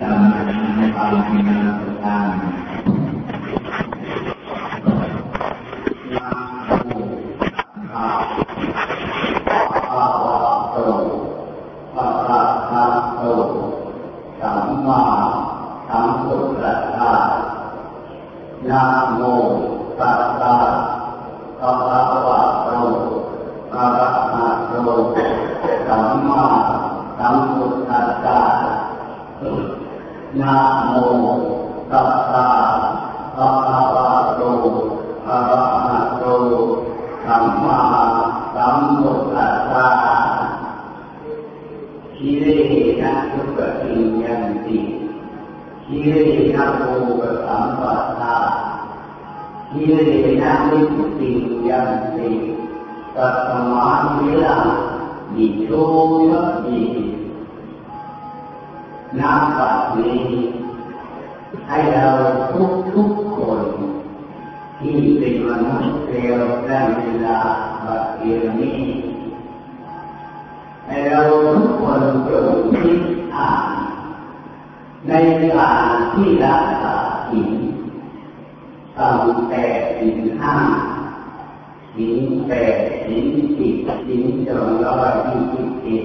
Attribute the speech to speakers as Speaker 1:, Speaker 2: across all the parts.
Speaker 1: ตามในความเป็นงานตามนาโมอาอาโตอะระหะโตสัมมาสัมพุทธัสสะนะโมตัสสะภะคะวะโตอะระหะโตสัมมาสัมพุทธัสสะนะโมตัสสะภะคะวะโตอะระหะโตสัมมาสัมพุทธัสสะคิเรนะ ทุกขิยันติคิเรนะโภกสัมปัสสะคิเรนะนิพุติยันติตัสมานิลังดิโชยะดินับปัจนี้ให้เราทุกทุกคน ที่เป็นมนุษย์เร็วได้เวลาบัดเดียวนี้ให้เราทุกคนจงคิด อ่านในกาที่รักษาศีลตั้งแต่ศีลห้าศีลแปดศีลสิบศีลสองร้อยยี่สิบเจ็ด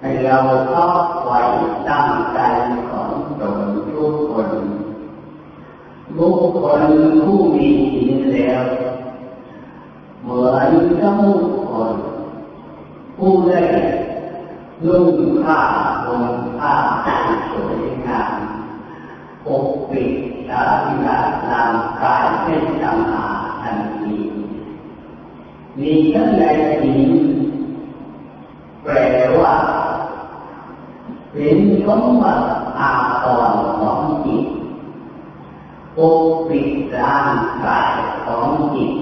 Speaker 1: ให้เราทอดไว้ตั้งใจของตนทุกคนบุคคลผู้มีศีลแล้วเหมือนกับบุคคลผู้ได้นุ่งผ้า ห่มผ้าสวยงามปกปิดสารีระร่างกายให้สะอาทันทีมีทั้งในศีลแปลว่าเป็นสมบัติอาภรณ์ของจิตปกปิดร่างกายของจิต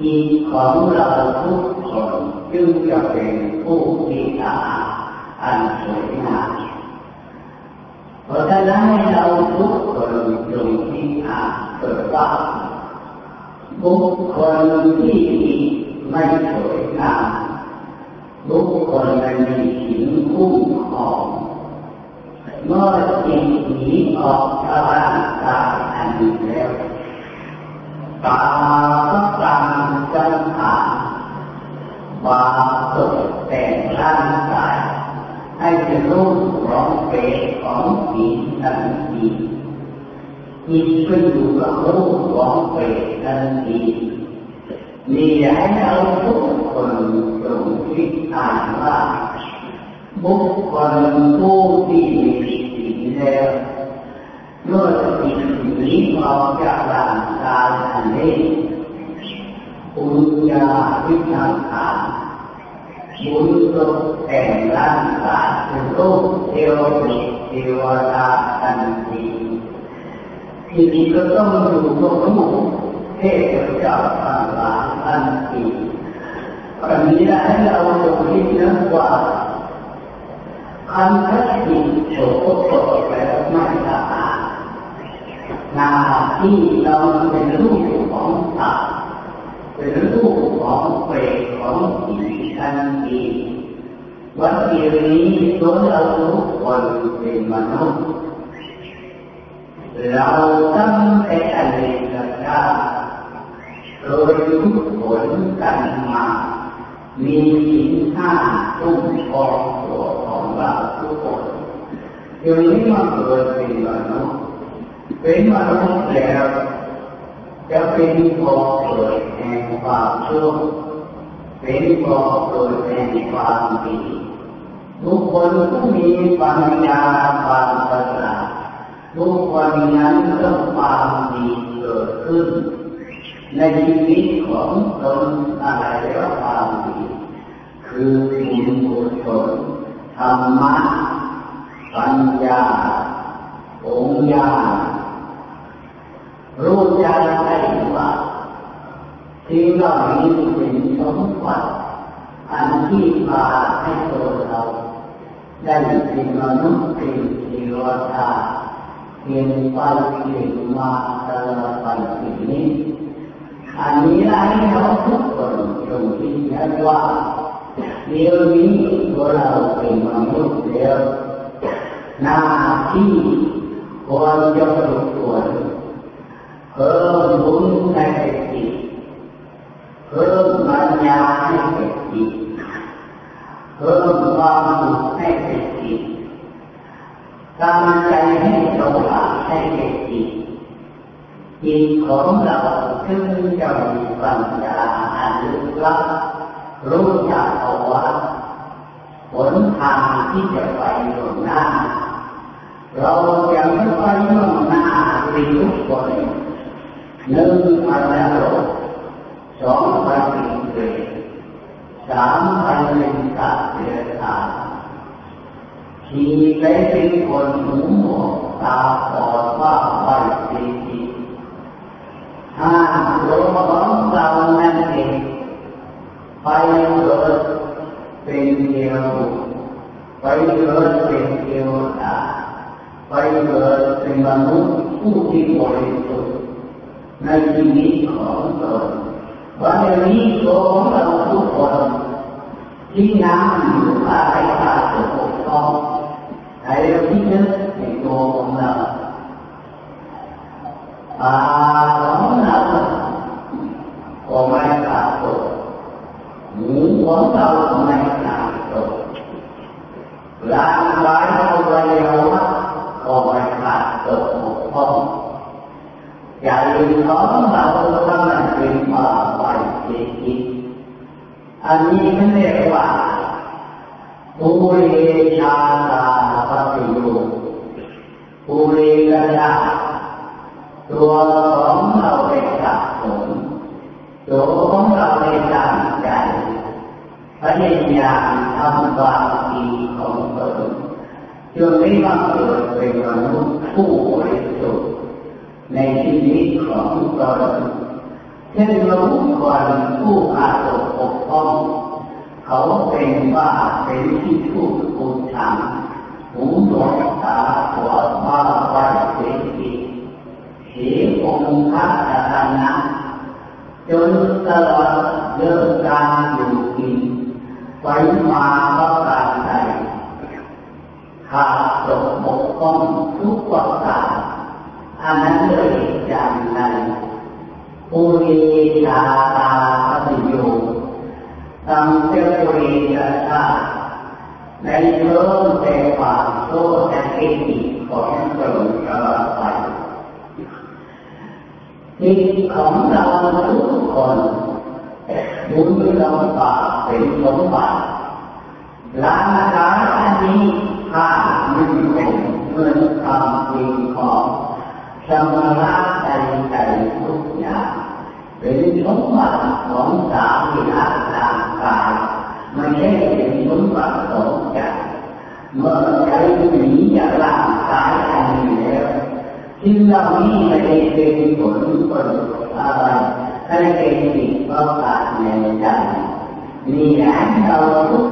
Speaker 1: จิตของเราทุกคนจึงจะเป็นผู้ที่สะอาด อันสวยงามเพราะฉะนั้นให้เราทุกคนจงที่อ่านเกิดว่าบุคคลที่ไม่สวยงามบุคคลนั้นมีสิ่งคุ้มครองเมื่อจิตหนีออกจากร่างกายอันนี้แล้วตาก็ตามจังหาบาปตกแต่งร่างกาย ให้เป็นรูปร้องเปรตของจิตทันทีจิตก็อยู่กับรูปร้องเปรตทันทีมีให้เราทุกคนจงคิดอ่านว่าบุคคลผู้ที่มีศีแล้วเมื่อจิตหนีออกจากร่างกายอันนี้ปุญญาวิสังขาร บุญตกแต่งร่างกายเป็นรูปเทวดาเทวดาทันทีทีนี้ก็ต้องอยู่กับรูปเทพเจ้าทั้งหลายทันทีอันนี้ให้เราจงคิดนะว่าคันทัศนิโฉกโฉกแล้วไม่สะอาดนาที่เราเป็นลูกของตว์เป็นลูกของเปรต ของผีทันทีวันเดียวนี้ตัวเราทุกคนเป็นมนุษย์เราตั้งแต่อดีตชาติโเราทุกคนอย่างนี้มาเกิดเป็นมนุษย์เป็นมนุษย์แล้วจะเป็นบ่อเกิดแห่งความเป็นดแห่งความดีบุคคลผู้มีปัญญาความฉลาดบุคคลนั้นต้องความดีเกิดขึ้น ในชีวิตของตนอะไรแล้วความดี คือบุญกุศลธรรมะปัญญาองค์ญารู้ใจได้ว่าสิ่งเหล่านี้เป็น สมบัติอันที่พาให้ตัวเราได้เป็นมนุษย์เป็นเทวดาเพียงไปเพียงมาตลอดไปสิ่งนี้อันนี้ให้เราทุกคนจงคิดว่าเดี๋ยวนี้ตัวเราเป็นมนุษย์แล้วหน้าที่ควรจะฝึกฝนเพิ่มบุญให้จิต เพิ่มปัญญาให้จิตเพิ่มความสุขให้จิตกำลังใจให้สว่างให้จิตจิตของเราถึงจะมีปัญญาอันลึกลับรู้จักเอาว่าหนทางที่จะไปตรงหน้า เราจะไม่ไปตรงหน้าในทุกคนหนึ่งพันแล้วสองพันอินเดีย สามพันเป็นสัตว์เดรัจฉานสี่เป็นคนหูหนวกตาบอดว่าไปสีห้าโลกของเรานั่นเองไปเกิดเป็นเทวไปเกิดเป็นเทวดาไปเกิดเป็นมนุษย์ผู้ที่บริสุทธิ์ในชีวิตของตนวันนี้ของเราทุกคน ที่น้ำอยู่ภายใต้ปกครองใครที่นึกในตัวของเราตาของเราก็ไม่ขาดตั อันนี้เขาเรียกว่าภูเรชาตาปฏิโยภูเรกระดาตัวของเราได้สะสมตัวของเราได้ตั้งใจพยายามทำความดีของตนจนได้มาเกิดเป็นมนุษย์ผู้บริสุทธิ์ในชีวิตของตน เช่นรู้คนผู้อาตกปกป้อง เขาเป็นว่าเป็นที่พูดพูดทำหูหนวกตาหัวว่าไว้เสียทีเสียองค์พระจนตลอดเรื่องการอยู่กินไว้มาก็การใดขาดตกบกพร่องทุกประการอันนั้นเลยอย่างนั้นปุริชาตาปฏิโยตังเจริญชาในเรื่องแต่ความโตแต่กิจของตนตลอดไปจิตของเราทุกคนบุญเราฝากเป็นสมบัติ ร่างกายอันนี้ถ้ามันเป็นเงินคำจริงของสมรรถใจใจทุกอย่างเป็นสมบัติของสามีอาร่างกายไม่ใช่เป็นสมบัติของใจเมื่อใจหนีจากร่างกายอันนี้แล้วสิ่งเหล่านี้ไม่ได้เป็นผลผลอะไรให้เป็นสิ่งประกาศในใจมีแรงเราทุกคน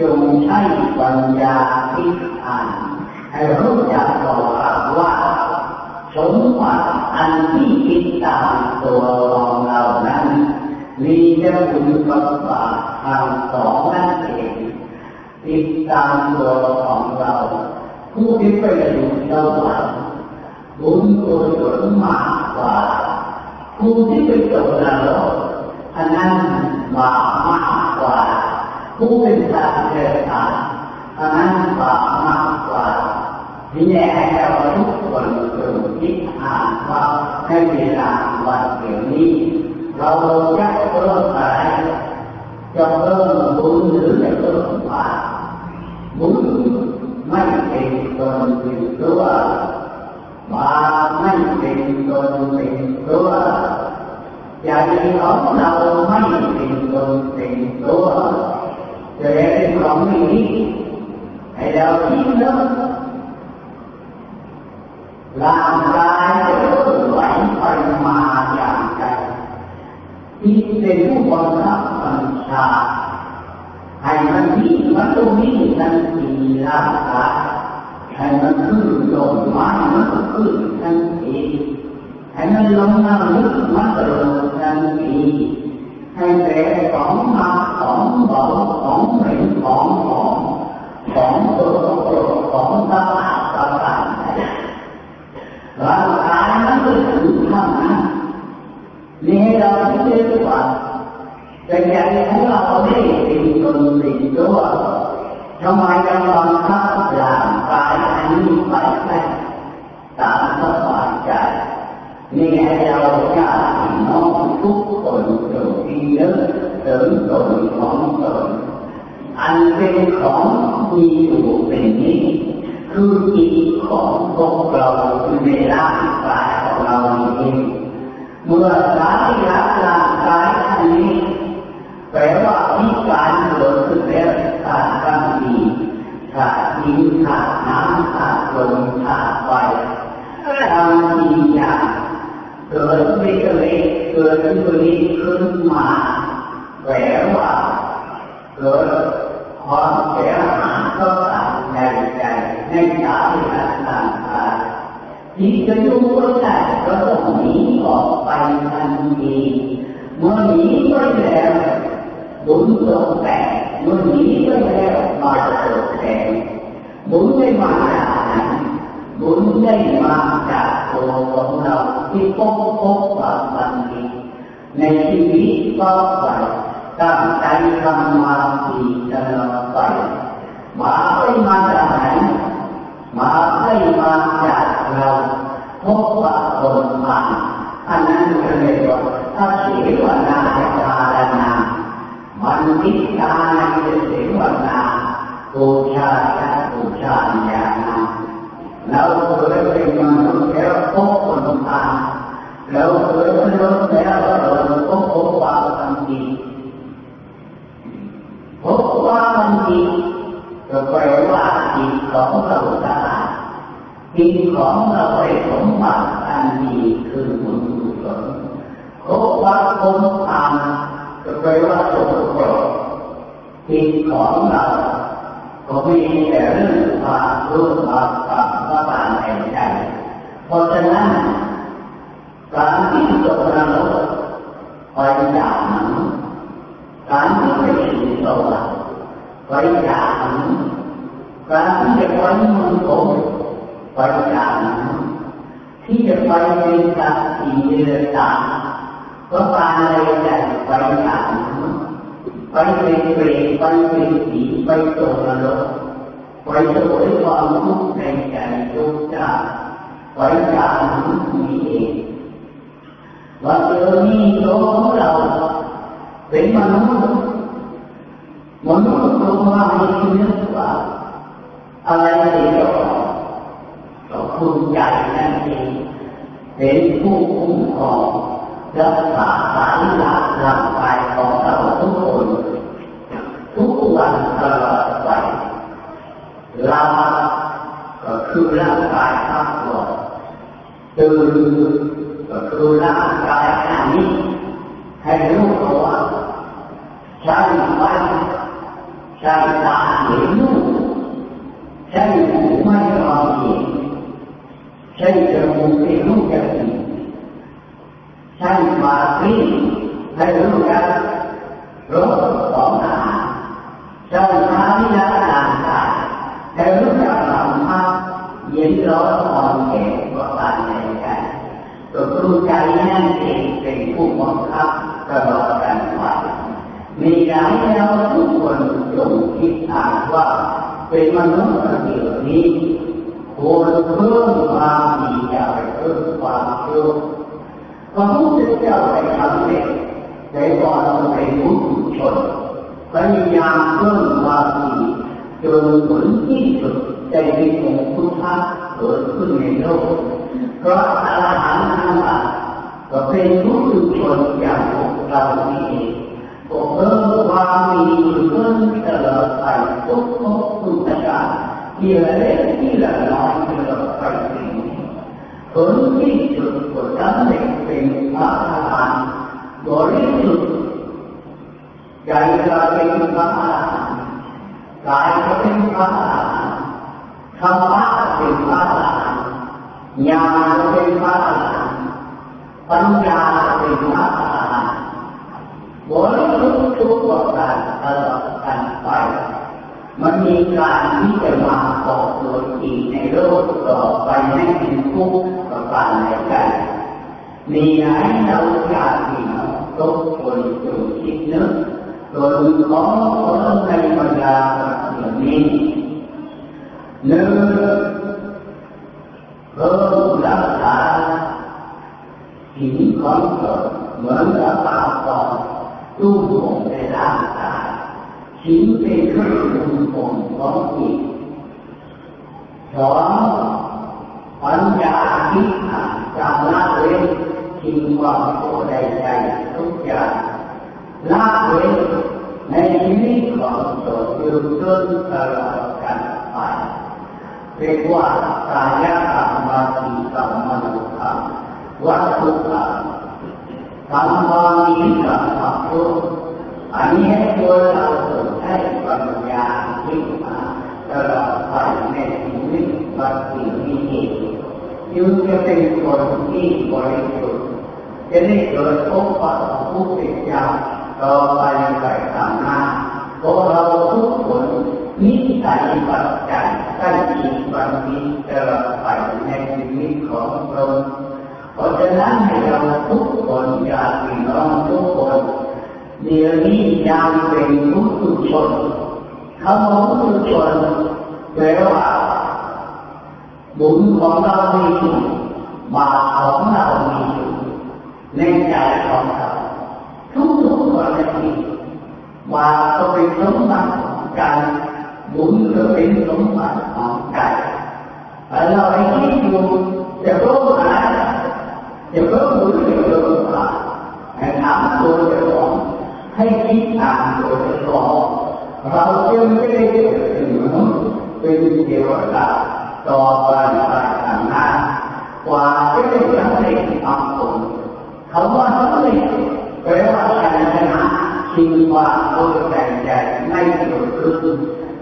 Speaker 1: จงใช้ปัญญาคิดอ่านให้รู้จักบอกว่าสมบัติอันที่คิดตามตัวของเรานั้นมีจะคุณกับฝาทางสองนั่นเองติดตามตัวของเรา ผู้ที่ไปอยู่สวรรค์บุญกุศลมากกว่าผู้ที่ไปตกนรกอันนั้นบาปมากกว่า ผู้เป็นสัตว์เดรัจฉานอันนั้นบาปมากกว่าที่แน่เราทุกคนจงคิ ดอ่านว่าให้เวลาวันเดี๋ยวนี้เราจะเพิ่มอะไรจะเพิ่มบุญหรือจะเพิ่มาปบุญไม่เป็นตนเป็นตัวบาปไม่เป็นตนเป็นตัวใจของเราไม่เป็นตนเป็นตัวจะเป็นของนี้ให้เราคิดเนาะร่างกายจะเคลื่อนไหวไปมาอย่างไรที่เป็นผู้บังคับบัญชาให้มันวิ่งมันต้องวิ่งทันทีร่างกายให้มันขึ้นลงมามันก็ขึ้นทันทีให้มันลงน้ำลึกมันก็ลงทันที hay để tổng ma tổng bộ tổng mỹ tổng bộ tổng tượng tượng tổng tâm học và và ta nó cứ sự tham ăn đi hay đâu cũng đi với Phật Tại vậy thấy là có thể tìm cường tìm chúa Không ai trong lòng pháp là เป็นของมีอยู่เป็นนี้ คือจิตของพวกเราในร่างกายของเราเองเมื่อสายละร่างกายนนี้แปลว่าพิการเกิดขึ้นแล้วขาดกำดีขาดดินขาดน้ำขาดลมขาดไฟทำดีอย่างเกิดไม่เกิดเกิดขึ้นนี้ขึ้นมาแปลว่าเกิด ความเสียหายก็ตามในใจในใจต่างๆที่จะรู้ได้ก็ต้องหนีออกไปทันทีเมื่อหนีไปแล้วบุญตกแต่เมื่อหนีไปแล้วมาตกแต่บุญได้มาจากไหนบุญได้มาจากตัวของเราที่พบพบกับมันดีในชีวิตต่อไป ตั้งใจทำมาดีตลอดไปมาไม่มาจากไหนมาไม่มาจากเราพบว่าคนผ่านอันนั้นเรียกว่าถ้าเสียวนาจารณามันทิตาในเสียวนาบูชาจะบูชาอย่านั้นเราเคยเป็นมนุษย์แล้วพบคนผ่านเราเคยเป็นมนุษย์แล้วเราพบพบความจริงพบ ความจริงก็แปลว่าจิตของเราสะอาดจิตของเราไป็สมบัติอันดีคือบุญกุศลพบว่าคงทำก็แปลว่าสมบูรณ์จิตของเราก็มีแต่เรื่องความรู้ความความว่าบานในใจเพราะฉะนั้นการที่ตกนรกไปจากนั้นการที่ไปสู่สวรรค์ไปจากนั้นการที่จะไปมุนโตไปจากนั้นที่จะไปเป็น สัตว์ที่เดือดร้อนก็ปานอะไรได้ไปจากนั้นไปเป็นเปรตไปเป็นผีไปตกนรกไปสวยความทุกข์ในใจทุกข์ใจไปจากนั้นนี้เองว่าเจอนี่ตัวของเราเป็นมนุษย์มนุษย์ตัวมามีเนื้อว่าอะไรเดียวก็คุณใหญ่นั่นเอง เป็นผู้คุ้มครองรักษาสารหลักร่างกายของเราทุกคนทุกวันตลอดไปเราก็คือร่างกายทั้งหมดตื่นก็คือร่างกายอันนี้ให้รู้ตัวใช้ไว้ใช้ตาเห็นรู้ มูกให้รู้จักกลิ่นใช้ปากลิ้นให้รู้จักรสของอาหารใช้เท้าที่ละต่างกายให้รู้จักสัมผัสเย็นร้อนอ่อนแข็งก็ตามในใจตัวครูใจนั่นเองเป็นผู้บังคับตลอดการไปมีอยากให้เราทุกคนจงคิดอ่านว่าเป็นมนุษย์เดียวนี้ควรเพิ่มความดีอย่าไปเพิ่มความชั่วพระพุทธเจ้าได้ทำเด็กได้ก่อนเป็นผู้ชนพยายามเพิ่มความดีจนผลที่สุดได้เป็นองพุทธะเกิดขึ้นในโลกเพราะอรหันต์ทั้งหลายก็เป็นผู้ชนอย่างพวกเรานี่เองก็เพิ่มความมีเพิ่มตลอดไปทุกทุกทุกการที่ละเล็กที่ละน้อยตลอดไป ผลที่สุดก็สำเร็จเป็นพระอรหันต์บริสุทธิ์ใจเราเป็นพระอรหันต์กายก็เป็นพระอรหันต์ธรรมะเป็นพระอรหันต์ญาณเป็นพระอรหันต์ปัญญาเป็นพระอรหันต์บริสุทธิ์ทุกประการตลอดกันไปมันมีการที่จะมาตกโดยอีกในโลกต่อไปให้เป็นทุกข์ ปารในใจมีไหนเราอยากมีทุกคนอยู่คิดนึกโดยขอขอในบรรดาอย่านี้หนึ่งเพิ่มรักษาสิ่งของเกิดเหมือนกับปากก่อนตู้ผมในร่างกายสิ่งเป็นเครื่องดูผมของจิตสอง ปัญญาที่ขาดจำละเว้นทิ้งความโกรธใดๆทุกอย่างละเว้นในชีวิตของตนอยู่จนตลอดกันไปเรียกว่ากายกรรมวาจีกรรมมโนกรรมวัตถุกรรมกรรมวาจีกรรมธรรมอันนี้ตัวเราสนให้ปัญญาที่มาตลอดไปในชีวิตวัฏฏีนี้ จึงจะเป็นคนที่บริสุทธิ์จะได้เกิดพบปะผู้เป็นเจ้าต่อไปไปทางหน้าพวกเราทุกคนนิสัยปัจจัยใกล้ชิดบันนี้ตลอดไปในชีวิตของเราเพราะฉะนั้นให้เราทุกคนอยากพี่น้องทุกคนเดี๋ยวนี้ยังเป็นผู้ทุชนคำว่าผู้ทุชนแปลว่า บุญของเรามีอยู่บาปของเรามีอยู่ในใจของเราทุกทุกกรณีบาปก็เป็นสมบัติของกันบุญก็เป็นสมบัติของกันแต่เราไอ้ที่อยู่จะรู้อะไรจะรู้บุญจะรู้บาปให้ถามตัวเจ้าของให้คิดตามตัวเจ้าของเราจึงไม่ได้เป็นมนุษย์เป็นเทวดาต่อไปไปทางหน้ากว่าจะได้สำเร็จความผลคำว่าสำเร็จแปลว่าการชนะชิง ว่าโดยใจใจไม่เกิดขึ้น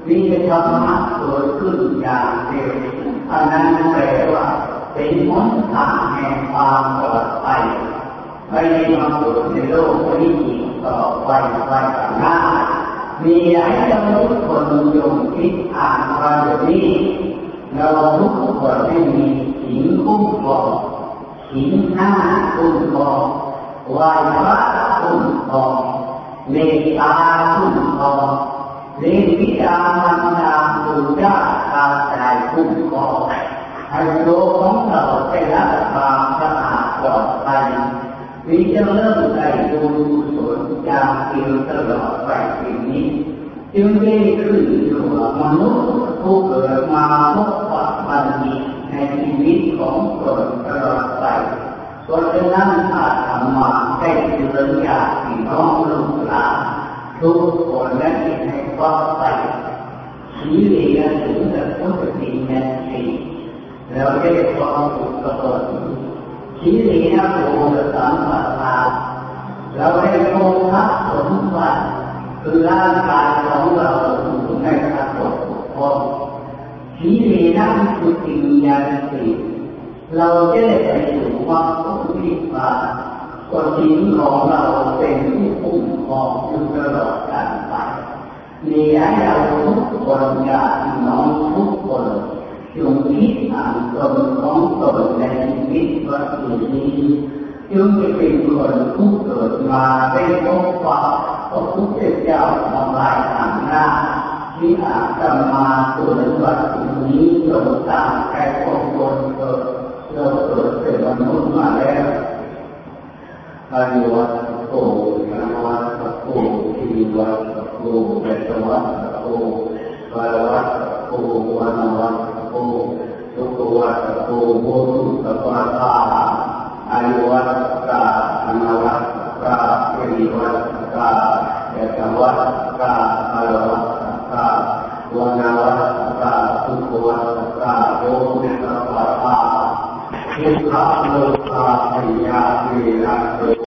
Speaker 1: มีธรรมะเกิดขึ้นอย่างเดียวอันนั้นแปลว่าเป็นมนทางแห่งความปลอดภัยไม่ได้มาเกิดในโลกนี้อีกต่อไปไปข้างหน้ามีให้เราทุกคนยงคิดอ่านความนี้เราทุกคนไม่มีสิงคุ้มครองสิงห้าคุ้มครองวายพระคุ้มครอง เมตตาคุ้มครองเลี้ยงพิจารณาบุญญาตาใจคุ้มครอให้ตัวของเราได้รับความสะอาดปลอดภัยวิจารณ์ใจบุญกุศลจาเกี่ยวตลอดไปสิ่งนี้ จึงได้ขึ้นอยู่กับมนุษย์ผู้เกิดมาพบปะบันดีในชีวิตของตนตลอดไปเพราะฉะนั้นอาธรรมะได้เตือนญาติพี่น้อง ทุกคนและที่ให้ความใส่สีเหลืองถึงจะพุทธปีนันสีแล้วได้ความสุขกระตุ้นสีเหลืองโอสัมปทาเราได้โมฆะสมบัติคือร่างกายของเราอยู่ในกระตุกพอสีเหลืองคือสิ่งอย่างสิ่งเราจะได้ไปสู่ความสุขที่มา ก็สิ่งของเราเป็นผู้คุ้มครองอยู่ตลอดกาลไปมีให้เราทุกคนญาติน้องทุกคนจงคิดอ่านตนของตนในชีวิตวัฏนี้จึงจะเป็นคนผู้เกิดมาได้พบปะพระพุทธเจ้ามาลายทางหน้าที่อาจจะมาตัววัฏนี้จงตามแก่คนคนเกิดเราเกิดเป็นมนุษย์มาแล้ว อายุวัตโกยานวัตโกทีวัตโกเบตวัตโกวารวัตโกวานวัตโกทุกวัตโกโมตุตปะตาอายุวัตกาอนวัตกาเอริวัตกาเบตวัตกาอารวัตกาวานวัตกาทุกวัตกาโยเมตตาทุกขโม